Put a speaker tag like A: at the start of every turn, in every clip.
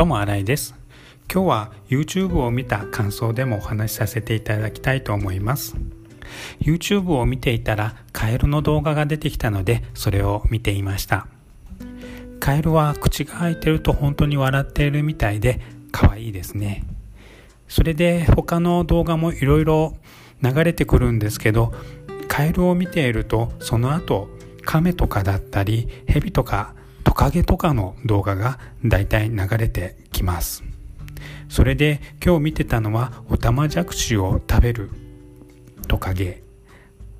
A: とも新井です。今日は YouTube を見た感想でもお話しさせていただきたいと思います。YouTube を見ていたらカエルの動画が出てきたのでそれを見ていました。カエルは口が開いてると本当に笑っているみたいで可愛いですね。それで他の動画もいろいろ流れてくるんですけどカエルを見ているとその後亀とかだったりヘビとかトカゲとかの動画がだいたい流れてきます。それで今日見てたのはオタマジャクシを食べるトカゲ。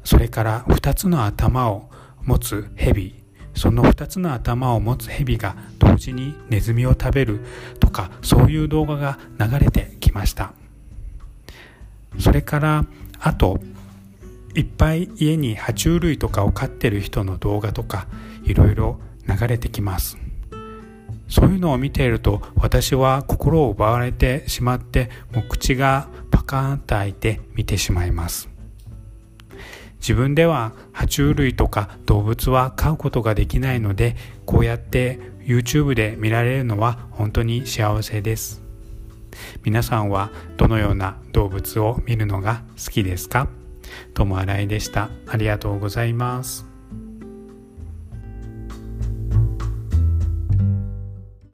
A: それから2つの頭を持つヘビその2つの頭を持つヘビが同時にネズミを食べるとかそういう動画が流れてきました。それからあといっぱい家に爬虫類とかを飼ってる人の動画とかいろいろ流れてきます。そういうのを見ていると私は心を奪われてしまってもう口がパカーンと開いて見てしまいます。自分では爬虫類とか動物は飼うことができないのでこうやって YouTube で見られるのは本当に幸せです。皆さんはどのような動物を見るのが好きですか？ともあらいでした。ありがとうございます。